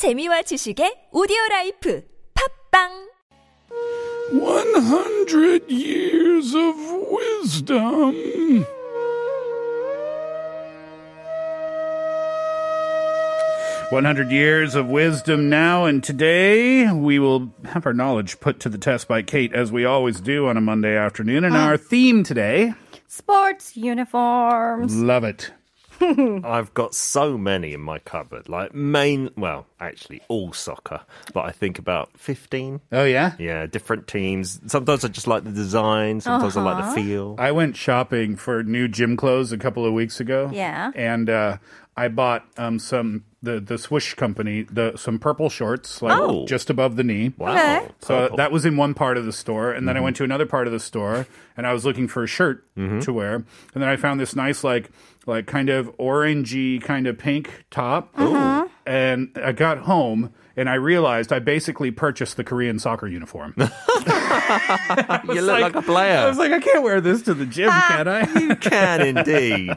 재미와 지식의 오디오 라이프 팝빵 100 years of wisdom. One hundred years of wisdom now, and today we will have our knowledge put to the test by Kate, as we always do on a Monday afternoon. And our theme today, Sports uniforms. love it. I've got so many in my cupboard. Like main, well, actually all soccer, but I think about 15. Oh yeah, Yeah, different teams. Sometimes I just like the design, sometimes I like the feel. I went shopping for new gym clothes a couple of weeks ago. Yeah. and uh, I bought um, some the the Swish company the some purple shorts like Oh. just above the knee. Wow. Okay. So purple. that was in one part of the store, and then I mm-hmm. went to another part of the store, and I was looking for a shirt mm-hmm. to wear, and then I found this nice like like kind of orangey kind of pink top, uh-huh. And I got home. And I realized I basically purchased the Korean soccer uniform. you look like, a player. I was like, I can't wear this to the gym, ah, can I? you can indeed.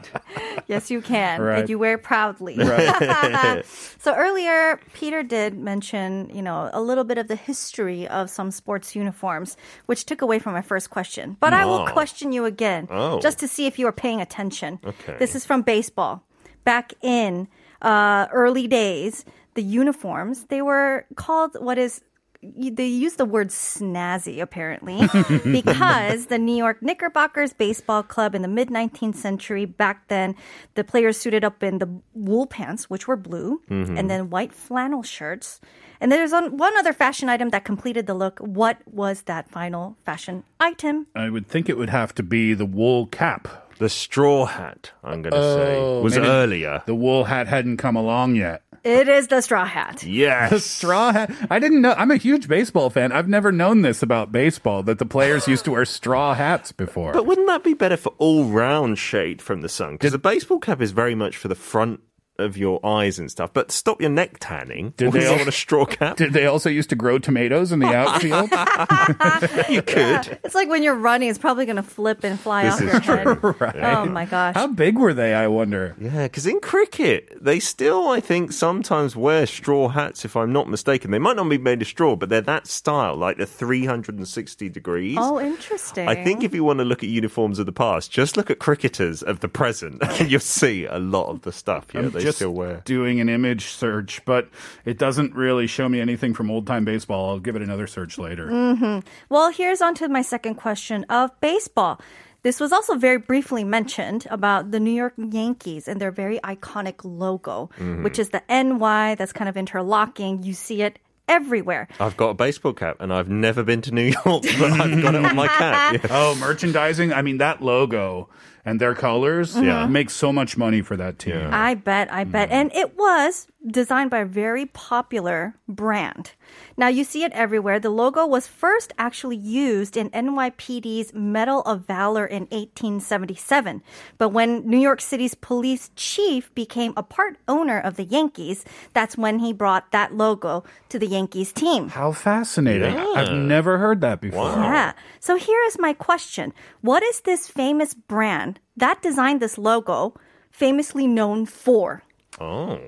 Yes, you can. Right. And you wear it proudly. so earlier, Peter did mention, you know, a little bit of the history of some sports uniforms, which took away from my first question. But I will Oh. question you again, Oh. just to see if you are paying attention. Okay. This is from baseball. Back in uh, early days, the uniforms they were called what is they use the word snazzy apparently because the New York Knickerbockers baseball club in the mid 19th century back then the players suited up in the wool pants which were blue and then white flannel shirts. And there's on- one other fashion item that completed the look. What was that final fashion item? I would think it would have to be the wool cap. The straw hat, I'm going to say, oh, was Oh, maybe- earlier. The wool hat hadn't come along yet. it is the straw hat Yes. The Straw hat. I didn't know. I'm a huge baseball fan. I've never known this about baseball that the players used to wear straw hats before. But wouldn't that be better for all round shade from the sun? Because the baseball cap is very much for the front of your eyes and stuff. But stop your neck tanning. Did Did they they al- want a straw cap? Did they also used to grow tomatoes in the outfield? you could. it's like when you're running it's probably going to flip and fly This off is your head true. oh my gosh How big were they? I wonder. Yeah, because in cricket, they still, I think, sometimes wear straw hats, if I'm not mistaken. They might not be made of straw, but they're that style, like the 360 degrees. oh interesting I think if you want to look at uniforms of the past, just look at cricketers of the present, and you'll see a lot of the stuff yeah, I'm they just still wear. doing an image search, but it doesn't really show me anything from old time baseball. I'll give it another search later. Mm-hmm. Well, here's on to my second question of baseball. This was also very briefly mentioned about the New York Yankees and their very iconic logo, mm-hmm. which is the NY that's kind of interlocking. You see it everywhere. I've got a baseball cap, and I've never been to New York, but I've got it on my cap. Yeah. Oh, merchandising. I mean, that logo and their colors mm-hmm. Yeah. make so much money for that team. I bet, I bet. Mm. And it was designed by a very popular brand. Now you see it everywhere. The logo was first actually used in NYPD's Medal of Valor in 1877. But when New York City's police chief became a part owner of the Yankees, that's when he brought that logo to the Yankees team. How fascinating. Yeah. I've never heard that before. Wow. Yeah. So here is my question. What is this famous brand that designed this logo famously known for? Oh.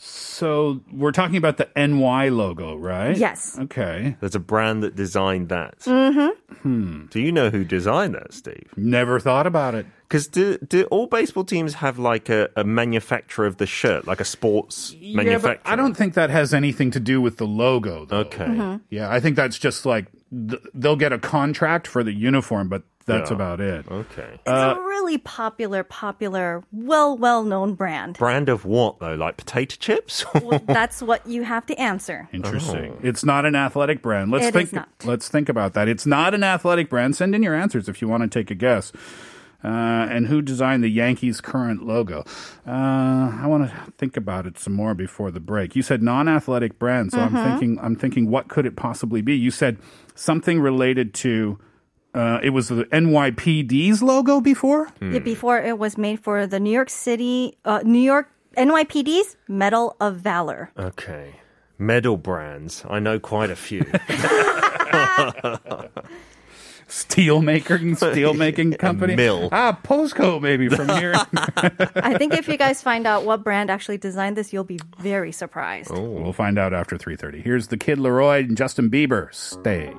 So we're talking about the NY logo, right? Yes. Okay. There's a brand that designed that. Mm-hmm. Do you know who designed that, Steve? Never thought about it. Because do, do all baseball teams have like a, a manufacturer of the shirt, like a sports Yeah, manufacturer? but I don't think that has anything to do with the logo, though. Okay. Yeah, I think that's just like th- they'll get a contract for the uniform, but that's Yeah. about it. Okay. Uh, it's a really popular, popular, well, well known brand. Brand of what though? Like potato chips? Well, That's what you have to answer. Interesting. Oh. It's not an athletic brand. Let's It think. is not. Let's think about that. It's not an athletic brand. Send in your answers if you want to take a guess. Uh, and who designed the Yankees' current logo? Uh, I want to think about it some more before the break. You said non-athletic brand, so Mm-hmm. I'm thinking. I'm thinking, what could it possibly be? You said something related to. Uh, it was the NYPD's logo before. Yeah, Before it was made for the New York City, uh, New York NYPD's Medal of Valor. okay. Medal brands. I know quite a few. steel making steel making company. mill. Ah, Posco maybe from here. I think if you guys find out what brand actually designed this, you'll be very surprised. we'll find out after 3:30. Here's the Kid LAROI and Justin Bieber. Stay.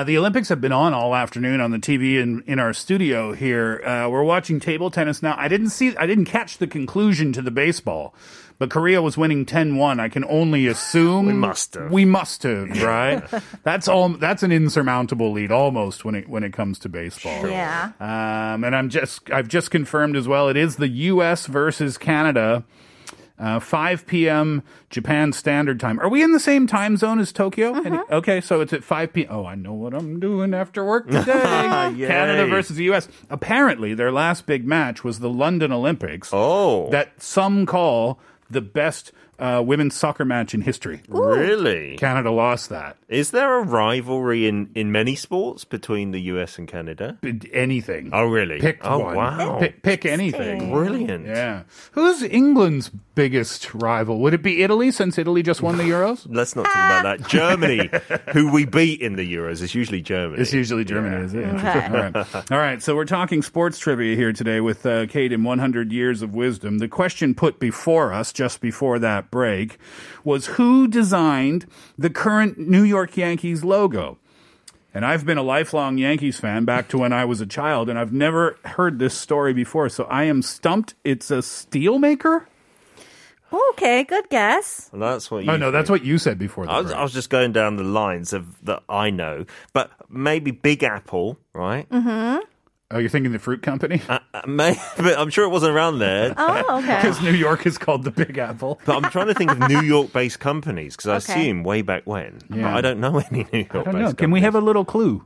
Uh, the Olympics have been on all afternoon on the TV in, in our studio here. Uh, we're watching table tennis now. I didn't see, I didn't catch the conclusion to the baseball, but Korea was winning 10-1. I can only assume We must have. We must have, right? that's all. That's an insurmountable lead almost when it when it comes to baseball. Yeah. Um, and I'm just I've just confirmed as well. It is the U.S. versus Canada. Uh, 5 p.m. Japan Standard Time. Are we in the same time zone as Tokyo? Any- okay, so it's at 5 p.m. Oh, I know what I'm doing after work today. Canada versus the U.S. Apparently, their last big match was the London Olympics. Oh, That some call the best uh, women's soccer match in history. really? Canada lost that. Is there a rivalry in, in many sports between the US and Canada? B- Anything. Oh, really? Pick oh, one. wow. Pick, pick anything. Brilliant. Yeah. Who's England's biggest rival? Would it be Italy since Italy just won the Euros? Let's not talk about that. Germany, who we beat in the Euros, is usually Germany. It's usually Germany, is it? Okay. All right. All right. So we're talking sports trivia here today with uh, Kate in 100 Years of Wisdom. The question put before us just before that break was who designed the current New York Yankees logo? And I've been a lifelong Yankees fan back to when I was a child, and I've never heard this story before. So I am stumped. It's a steel maker? Okay, good guess. Well, that's what oh, you Oh, no, that's what you said before the I was. I was just going down the lines of that I know, but maybe Big Apple, right? Mm-hmm. Oh, you're thinking the fruit company? Uh, uh, may, but I'm sure it wasn't around there. Oh, okay. Because New York is called the Big Apple. But I'm trying to think of New York-based companies because I Okay. assume way back when. Yeah. But I don't know any New York-based. don't know. Can we have a little clue?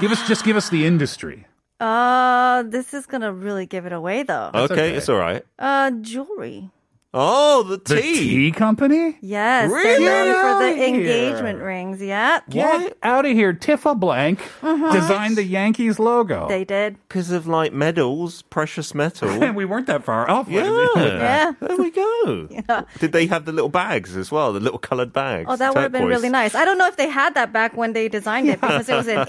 Give us just give us the industry. Uh, this is gonna really give it away though. Okay, okay. it's all right. Uh, jewelry. Oh, the The tea. tea company? Yes, Really? they're known for the Get here. engagement rings. Yeah, Get out of here. Tifa Blank uh-huh. designed the Yankees logo. they did. Because of like medals, precious metal. and we weren't that far off. yeah. Yeah. There we go. Did they have the little bags as well? The little coloured bags? Oh, that would have been really nice. I don't know if they had that back when they designed it because it was in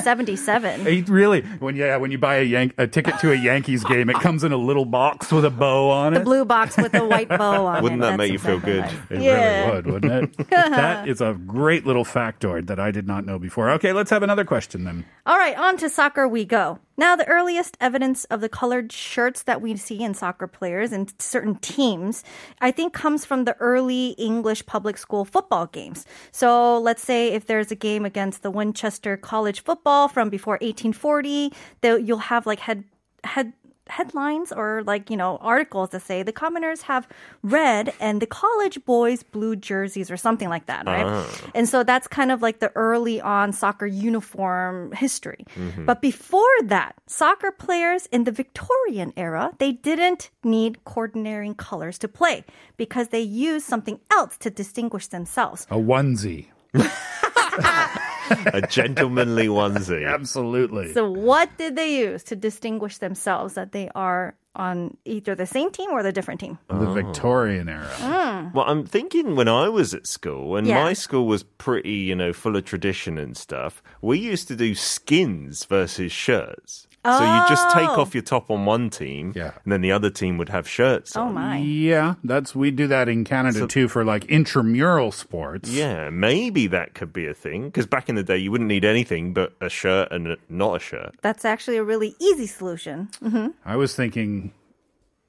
1877. Hey, really? When yeah, when you buy a, Yank, a ticket to a Yankees game, it comes in a little box with a bow on The it. The blue box with the white bow on Wouldn't it. that That's make you feel good? right. It yeah. really would, wouldn't it? Uh-huh. that is a great little factoid that I did not know before. Okay, let's have another question then. All right, on to soccer we go. Now, the earliest evidence of the colored shirts that we see in soccer players and certain teams, I think, comes from the early English public school football games. So, let's say if there's a game against the Winchester College football from before 1840, they'll- you'll have like head head headlines or like you know articles that say the commoners have red and the college boys blue jerseys or something like that right? Ah. And so that's kind of like the early on soccer uniform history. Mm-hmm. But before that soccer players in the victorian era they didn't need coordinating colors to play because they used something else to distinguish themselves. A onesie. A gentlemanly onesie. Absolutely. so what did they use to distinguish themselves that they are on either the same team or the different team the oh. Victorian era. Mm. Well, I'm thinking when I was at school, and Yeah. my school was pretty, you know, full of tradition and stuff, we used to do skins versus shirts. So you just take Oh. off your top on one team, Yeah. and then the other team would have shirts oh on. my Yeah, that's we do that in Canada too for like intramural sports. Yeah, maybe that could be a thing. Because back in the day, you wouldn't need anything but a shirt and a, not a shirt. That's actually a really easy solution. Mm-hmm. I was thinking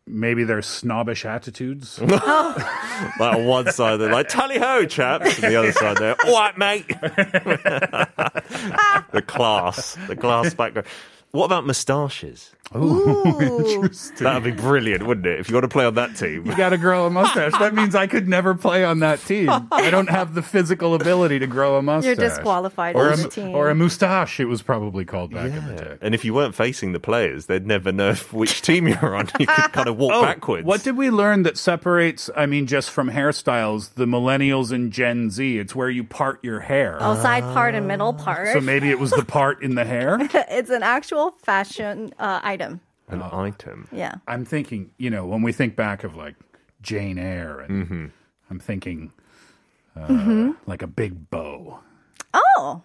maybe they're snobbish attitudes. Like on one side, they're like, tally ho, chaps. And the other side, they're, all right, mate. the class, the class background. What about moustaches? Ooh. That'd be brilliant, wouldn't it? If you want to play on that team. You got to grow a mustache. That means I could never play on that team. I don't have the physical ability to grow a mustache. You're disqualified Or from a, the team. or a moustache, it was probably called back in the day. And if you weren't facing the players, they'd never know which team you're on. You could kind of walk backwards. Oh, What did we learn that separates, I mean, just from hairstyles, the millennials and Gen Z? It's where you part your hair. Oh, side part and middle part. So maybe it was the part in the hair? it's an actual fashion uh, item. An item. Yeah. I'm thinking, you know, when we think back of like Jane Eyre, and Mm-hmm. I'm thinking uh, Mm-hmm. like a big bow Oh,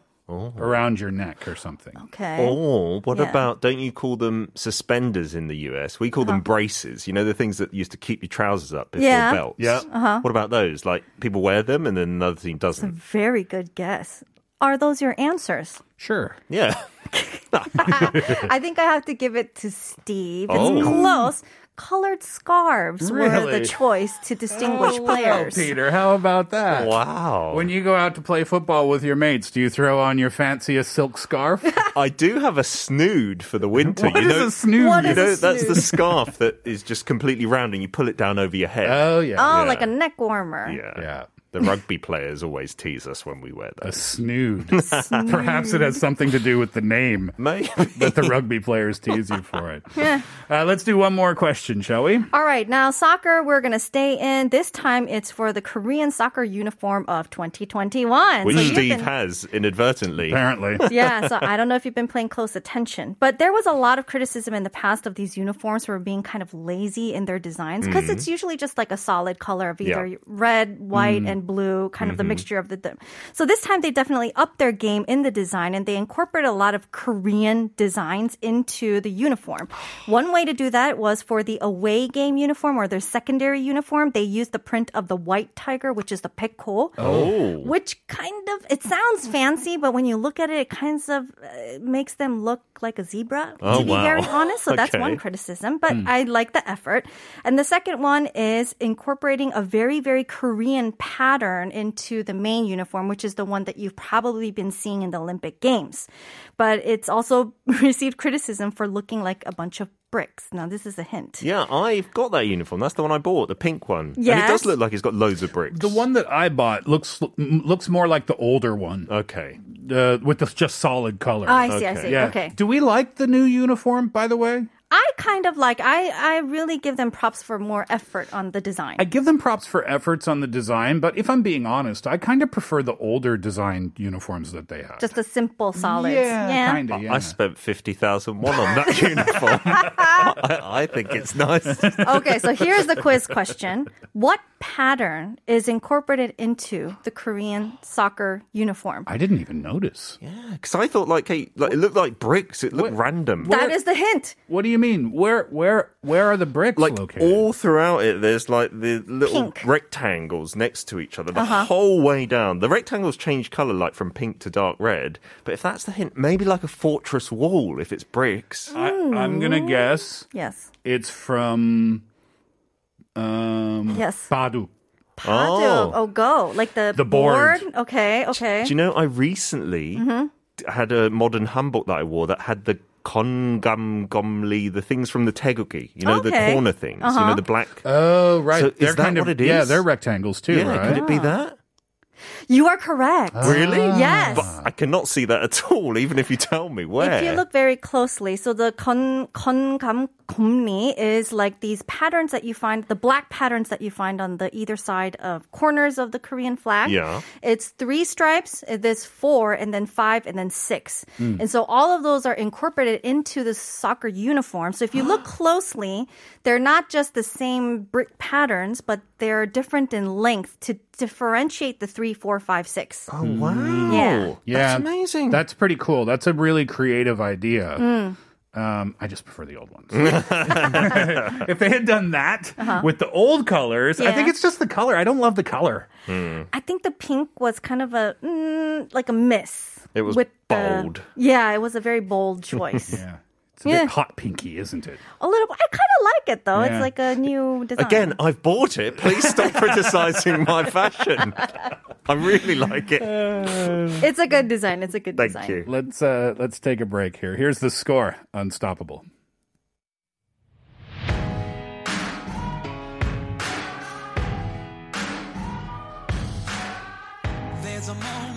around your neck or something. okay. Or what Yeah. about, don't you call them suspenders in the US? We call them braces. You know, the things that used to keep your trousers up before Uh-huh. Yeah. belts? Yeah. Uh-huh. What about those? Like people wear them and then another team doesn't. Very good guess. Are those your answers? Sure. Yeah. I think I have to give it to Steve. It's Oh. close. Colored scarves were the choice to distinguish oh, players. Well, Peter, how about that? Wow. When you go out to play football with your mates, do you throw on your fanciest silk scarf? I do have a snood for the winter. What you is know, a snood? What you is a know that's the scarf that is just completely round and you pull it down over your head. Oh yeah. Oh, Yeah. like a neck warmer. yeah. Yeah. The rugby players always tease us when we wear A those. snood. Perhaps it has something to do with the name Maybe. that the rugby players tease you for it. Uh, let's do one more question, shall we? All right, now soccer, we're going to stay in. This time it's for the Korean soccer uniform of 2021. Which So Steve been- has inadvertently. Apparently. yeah, so I don't know if you've been paying close attention, but there was a lot of criticism in the past of these uniforms for being kind of lazy in their designs because it's usually just like a solid color of either Yeah. red, white, and blue, kind of the mixture of the. the- So this time they definitely upped their game in the design and they incorporate a lot of Korean designs into the uniform. One way to do that was for the away game uniform or their secondary uniform. They used the print of the white tiger, which is the baekho Oh. which kind of it sounds fancy, but when you look at it, it kind of uh, makes them look like a zebra. Oh, to be wow. very honest, so that's one criticism. But I like the effort. And the second one is incorporating a very very Korean pattern into the main uniform, which is the one that you've probably been seeing in the Olympic Games. But it's also received criticism for looking like a bunch of bricks. Now this is a hint. Yeah, I've got that uniform. That's the one I bought, the pink one. And it does look like it's got loads of bricks. The one that I bought looks looks more like the older one, Okay. uh, with the just solid color. I see, I see. yeah. Okay. Do we like the new uniform, by the way? I kind of like I I really give them props for more effort on the design. I give them props for efforts on the design, but if I'm being honest, I kind of prefer the older design uniforms that they have. Just the simple solids. yeah, kind of. Yeah. I spent 50,000 won on that uniform. I, I think it's nice. Okay, so here's the quiz question. What pattern is incorporated into the Korean soccer uniform? I didn't even notice. Yeah, because I thought, like, hey, like, it looked like bricks. It looked random. That is the hint. What do you mean? Where where where are the bricks like located? all throughout it, there's like the little Pink. rectangles next to each other the whole way down. The rectangles change color like from pink to dark red. But if that's the hint, maybe like a fortress wall if it's bricks. I, I'm gonna guess Yes. it's from um Yes. Baduk. Oh, oh go. Like the, The board. Okay, okay. Do you know I recently Mm-hmm. had a modern hanbok that I wore that had the kongam gomli, the things from the taegukgi, you know, the Okay. Uh-huh. corner things, you know, the black. Oh right, So is they're that kind of what it yeah, they're rectangles too, yeah, right? could it be that? You are correct. Really? Yes. But I cannot see that at all, even if you tell me where. If you look very closely, so the kon kon감 komni is like these patterns that you find, the black patterns that you find on the either side of corners of the Korean flag. Yeah. It's three stripes, there's four, and then five, and then six. Hmm. And so all of those are incorporated into the soccer uniform. So if you look closely, they're not just the same brick patterns, but they're different in length to differentiate the three, four, five, six. Oh wow! Yeah. Yeah, that's amazing. That's pretty cool. That's a really creative idea. Mm. Um, I just prefer the old ones. if they had done that Uh-huh. with the old colors, I think it's just the color. I don't love the color. I think the pink was kind of a mm, like a miss. It was with the- bold. yeah, it was a very bold choice. Yeah, it's a yeah. bit hot pinky, isn't it? A little. I kind of like it though. Yeah. It's like a new design. Again, I've bought it. Please stop criticizing my fashion. I really like it. Uh, it's a good design. It's a good Thank design. You. Let's uh, let's take a break here. Here's the score. Unstoppable. There's a moment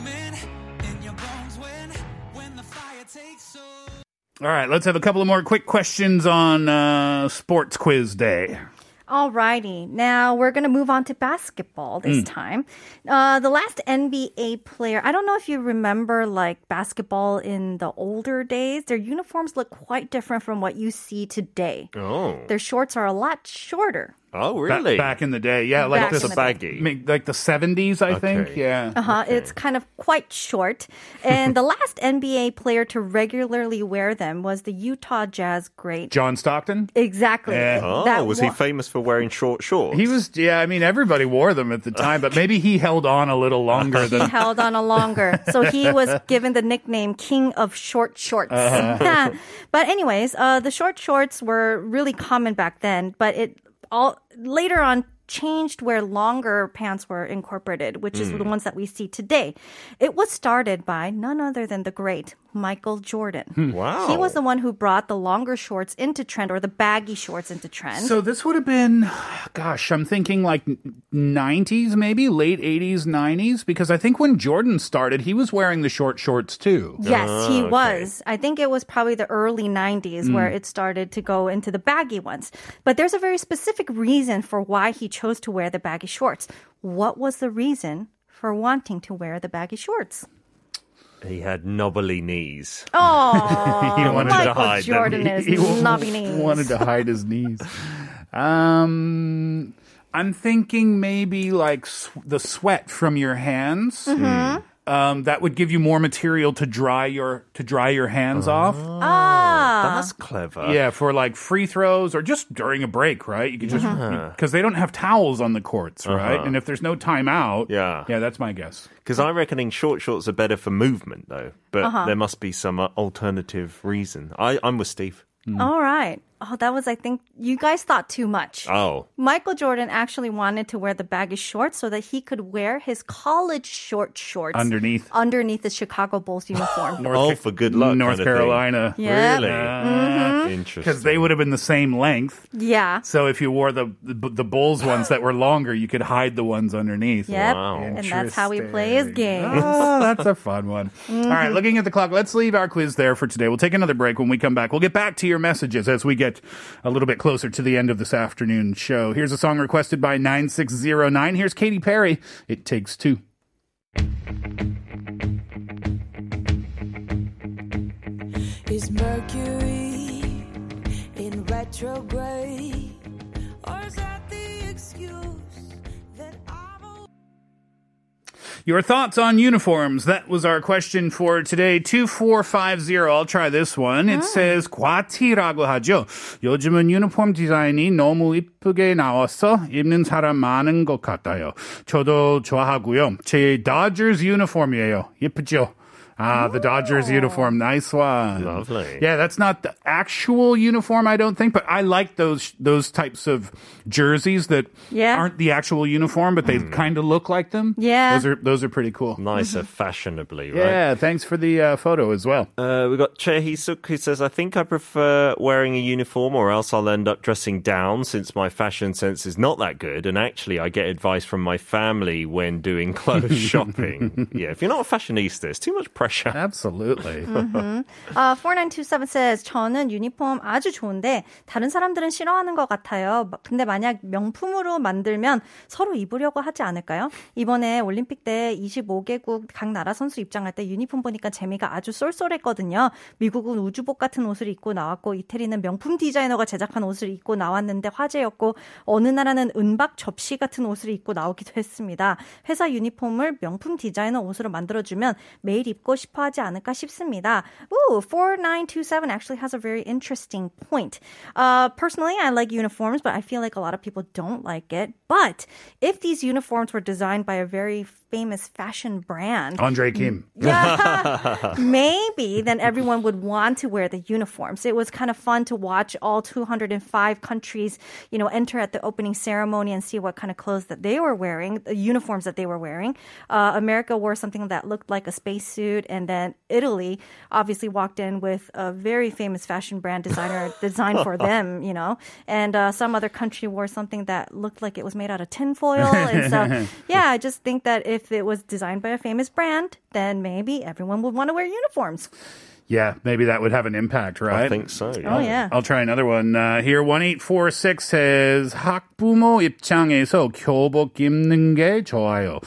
All right, let's have a couple of more quick questions on uh, Sports Quiz Day. Alrighty, now we're gonna move on to basketball this time. Uh, the last NBA player, I don't know if you remember like basketball in the older days. Their uniforms look quite different from what you see today. Oh. Their shorts are a lot shorter. Oh, Ba- really? back in the day, yeah, like Back this in the baggy. I like the 70s, I think. Okay. Yeah. Uh-huh. It's kind of quite short. And the last NBA player to regularly wear them was the Utah Jazz great. John Stockton? exactly. Yeah. Oh, That was he wa- famous for wearing short shorts? He was, yeah, I mean, everybody wore them at the time, but maybe he held on a little longer he than. held on a longer. So he was given the nickname King of Short Shorts. Uh-huh. but anyways, uh, the short shorts were really common back then, but it all later on changed where longer pants were incorporated, which is the Hmm. ones that we see today. It was started by none other than the great Michael Jordan. Hmm. wow. He was the one who brought the longer shorts into trend or the baggy shorts into trend. So this would have been, gosh, I'm thinking like 90s, maybe late 80s, 90s, because I think when Jordan started, he was wearing the short shorts too. Yes, he okay. was. I think it was probably the early 90s where it started to go into the baggy ones. But there's a very specific reason for why he chose to wear the baggy shorts. What was the reason for wanting to wear the baggy shorts? He had knobbly knees. Oh, He wanted to Michael hide them. Jordan is He wa- knobby knees. wanted to hide his knees. Um, I'm thinking maybe like sw- the sweat from your hands. Mm-hmm. Um, that would give you more material to dry your to dry your hands off. ah, That's clever. Yeah, for like free throws or just during a break, right? You could just because they don't have towels on the courts, right? And if there's no timeout, Yeah. yeah, that's my guess. Because I'm reckoning short shorts are better for movement, though. But Uh-huh. there must be some uh, alternative reason. I, I'm with Steve. all right. Oh, that was, I think, you guys thought too much. Oh. Michael Jordan actually wanted to wear the baggy shorts so that he could wear his college short shorts Underneath. underneath the Chicago Bulls uniform. North Oh, for good luck North kind of. Carolina. Yeah. Really? Mm-hmm. Interesting. Because they would have been the same length. yeah. So if you wore the, the the Bulls ones that were longer, you could hide the ones underneath. Yep. Wow. And that's how he plays Interesting. games. Oh, that's a fun one. All right, looking at the clock, let's leave our quiz there for today. We'll take another break. When we come back, we'll get back to your messages as we get a little bit closer to the end of this afternoon show. Here's a song requested by 9609. Here's Katy Perry. It takes two. Is Mercury in retrograde? Or is that the excuse Your thoughts on uniforms? That was our question for today. 2450. I'll try this one. It says, 과티라고 하죠. 요즘은 유니폼 디자인이 너무 이쁘게 나와서 입는 사람 많은 것 같아요. 저도 좋아하고요. 제 Dodgers 유니폼이에요. 예쁘죠? Ah, the Dodgers uniform. Nice one. Lovely. Yeah, that's not the actual uniform, I don't think, but I like those those types of jerseys that Yeah. aren't the actual uniform, but they kind of look like them. Yeah. Those are those are pretty cool. Nicer fashionably, right? Yeah, thanks for the uh, photo as well. Uh, we got Che Hisuk who says, I think I prefer wearing a uniform or else I'll end up dressing down since my fashion sense is not that good. And actually, I get advice from my family when doing clothes shopping. yeah, if you're not a fashionista, it's too much pressure. Absolutely. Uh, 4927 says, 저는 유니폼 아주 좋은데 다른 사람들은 싫어하는 것 같아요. 근데 만약 명품으로 만들면 서로 입으려고 하지 않을까요? 이번에 올림픽 때 25개국 각 나라 선수 입장할 때 유니폼 보니까 재미가 아주 쏠쏠했거든요. 미국은 우주복 같은 옷을 입고 나왔고 이태리는 명품 디자이너가 제작한 옷을 입고 나왔는데 화제였고 어느 나라는 은박 접시 같은 옷을 입고 나오기도 했습니다. 회사 유니폼을 명품 디자이너 옷으로 만들어주면 매일 입고 싶어 하지 않을까 싶습니다. Ooh, 4927 actually has a very interesting point. Uh, personally, I like uniforms, but I feel like a lot of people don't like it. But if these uniforms were designed by a very famous fashion brand, Andre Kim. yeah, maybe then everyone would want to wear the uniforms. It was kind of fun to watch all 205 countries, you know, enter at the opening ceremony and see what kind of clothes that they were wearing, the uniforms that they were wearing. Uh, America wore something that looked like a spacesuit, and then Italy obviously walked in with a very famous fashion brand designer designed for them, you know, and uh, some other country wore something that looked like it was made out of tinfoil, and so yeah, I just think that if it was designed by a famous brand, then maybe everyone would want to wear uniforms. Yeah, maybe that would have an impact, right? I think so. Oh yeah. I'll try another one. Uh, here, 1846 says, 학부모 입장에서 교복 입는 게 좋아요.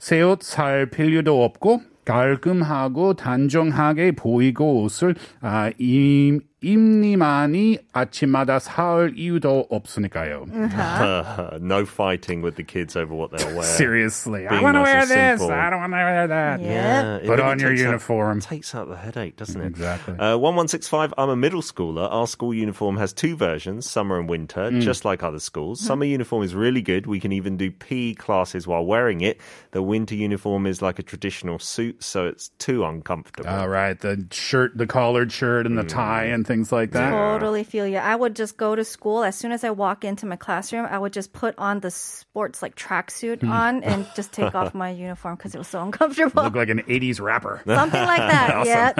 새 옷 살 필요도 없고, 깔끔하고 단정하게 보이고 옷을 아, 임, 입니만이 아침마다 살 이유도 없으니까요. Uh, no fighting with the kids over what they'll wear. Seriously. I Being want to nice wear and this. simple. I don't want to wear that. Yeah. it Put really on your takes out- uniform. takes out the headache, doesn't it? Exactly. Uh, 1165, I'm a middle schooler. Our school uniform has two versions, summer and winter, Mm. just like other schools. Summer uniform is really good. We can even do PE classes while wearing it. The winter uniform is like a traditional suit, so it's too uncomfortable. All right, the shirt, the collared shirt, and the tie, and things like that. Totally feel you. I would just go to school as soon as I walk into my classroom. I would just put on the sports like tracksuit Hmm. on and just take off my uniform because it was so uncomfortable. Look like an '80s rapper. Something like that. Yeah.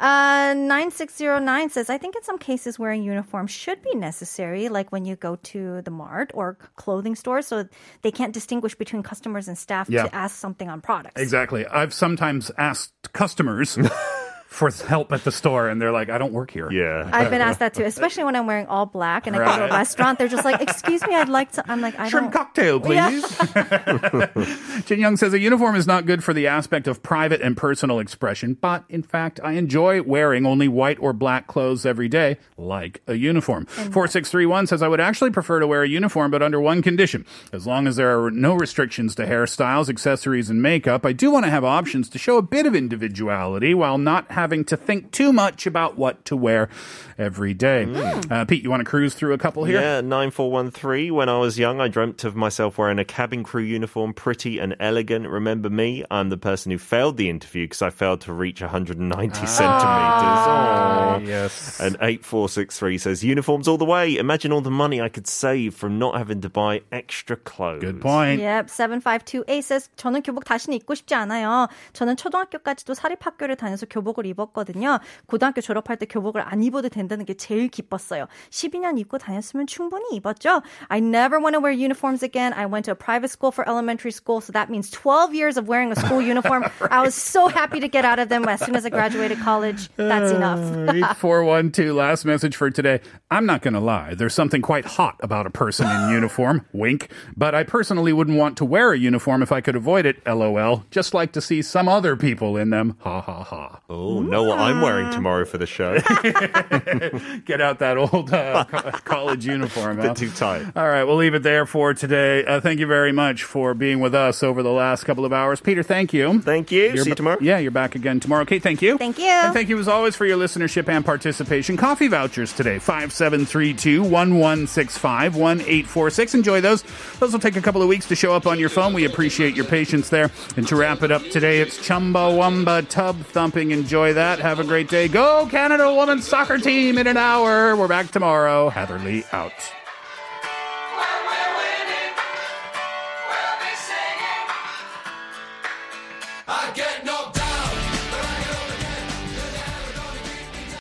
uh, 9609 says, I think in some cases wearing uniform should be necessary, like when you go to the mart or clothing store, so they can't distinguish between customers and staff Yeah. to ask something on products. Exactly. I've sometimes asked customers for help at the store, and they're like, "I don't work here." yeah. I've been asked that too, especially when I'm wearing all black and I go to a restaurant. They're just like, "Excuse me, I'd like to." I'm like, "I Shrimp don't." cocktail, please. Jin Young says a uniform is not good for the aspect of private and personal expression, but in fact, I enjoy wearing only white or black clothes every day, like a uniform. 4631 says I would actually prefer to wear a uniform, but under one condition. As long as there are no restrictions to hairstyles, accessories, and makeup, I do want to have options to show a bit of individuality while not having to think too much about what to wear every day. Uh, Pete, you want to cruise through a couple here? Yeah, 9413. When I was young, I dreamt of myself wearing a cabin crew uniform, pretty and elegant. Remember me? I'm the person who failed the interview because I failed to reach 190 centimeters. Aw. Yes. And 8463 says, uniforms all the way. Imagine all the money I could save from not having to buy extra clothes. Good point. Yep, 7528 says 저는 교복 다시는 입고 싶지 않아요. 저는 초등학교까지도 사립학교를 다녀서 교복을 입었거든요. 고등학교 졸업할 때 교복을 안 입어도 된다는 게 제일 기뻤어요. 12년 입고 다녔으면 충분히 입었죠. I never want to wear uniforms again. I went to a private school for elementary school, so that means 12 years of wearing a school uniform. I was so happy to get out of them as soon as I graduated college. That's enough. 8412, last message for today. I'm not going to lie. There's something quite hot about a person in uniform. Wink. But I personally wouldn't want to wear a uniform if I could avoid it. LOL. Just like to see some other people in them. Ha ha ha. Oh, know what I'm wearing tomorrow for the show? Get out that old uh, co- college uniform. huh? Bit too tight. All right, we'll leave it there for today. Uh, thank you very much for being with us over the last couple of hours. Peter, thank you. Thank you. You're See you ba- tomorrow. Yeah, you're back again tomorrow. Kate, thank you. Thank you. And thank you as always for your listenership and participation. Coffee vouchers today 5732 1165 1846. Enjoy those. Those will take a couple of weeks to show up on your phone. We appreciate your patience there. And to wrap it up today, it's Chumba Chumbawamba Tub Thumping. Enjoy that. Have a great day. Go Canada Women's Soccer Team in an hour. We're back tomorrow. Hatherley out.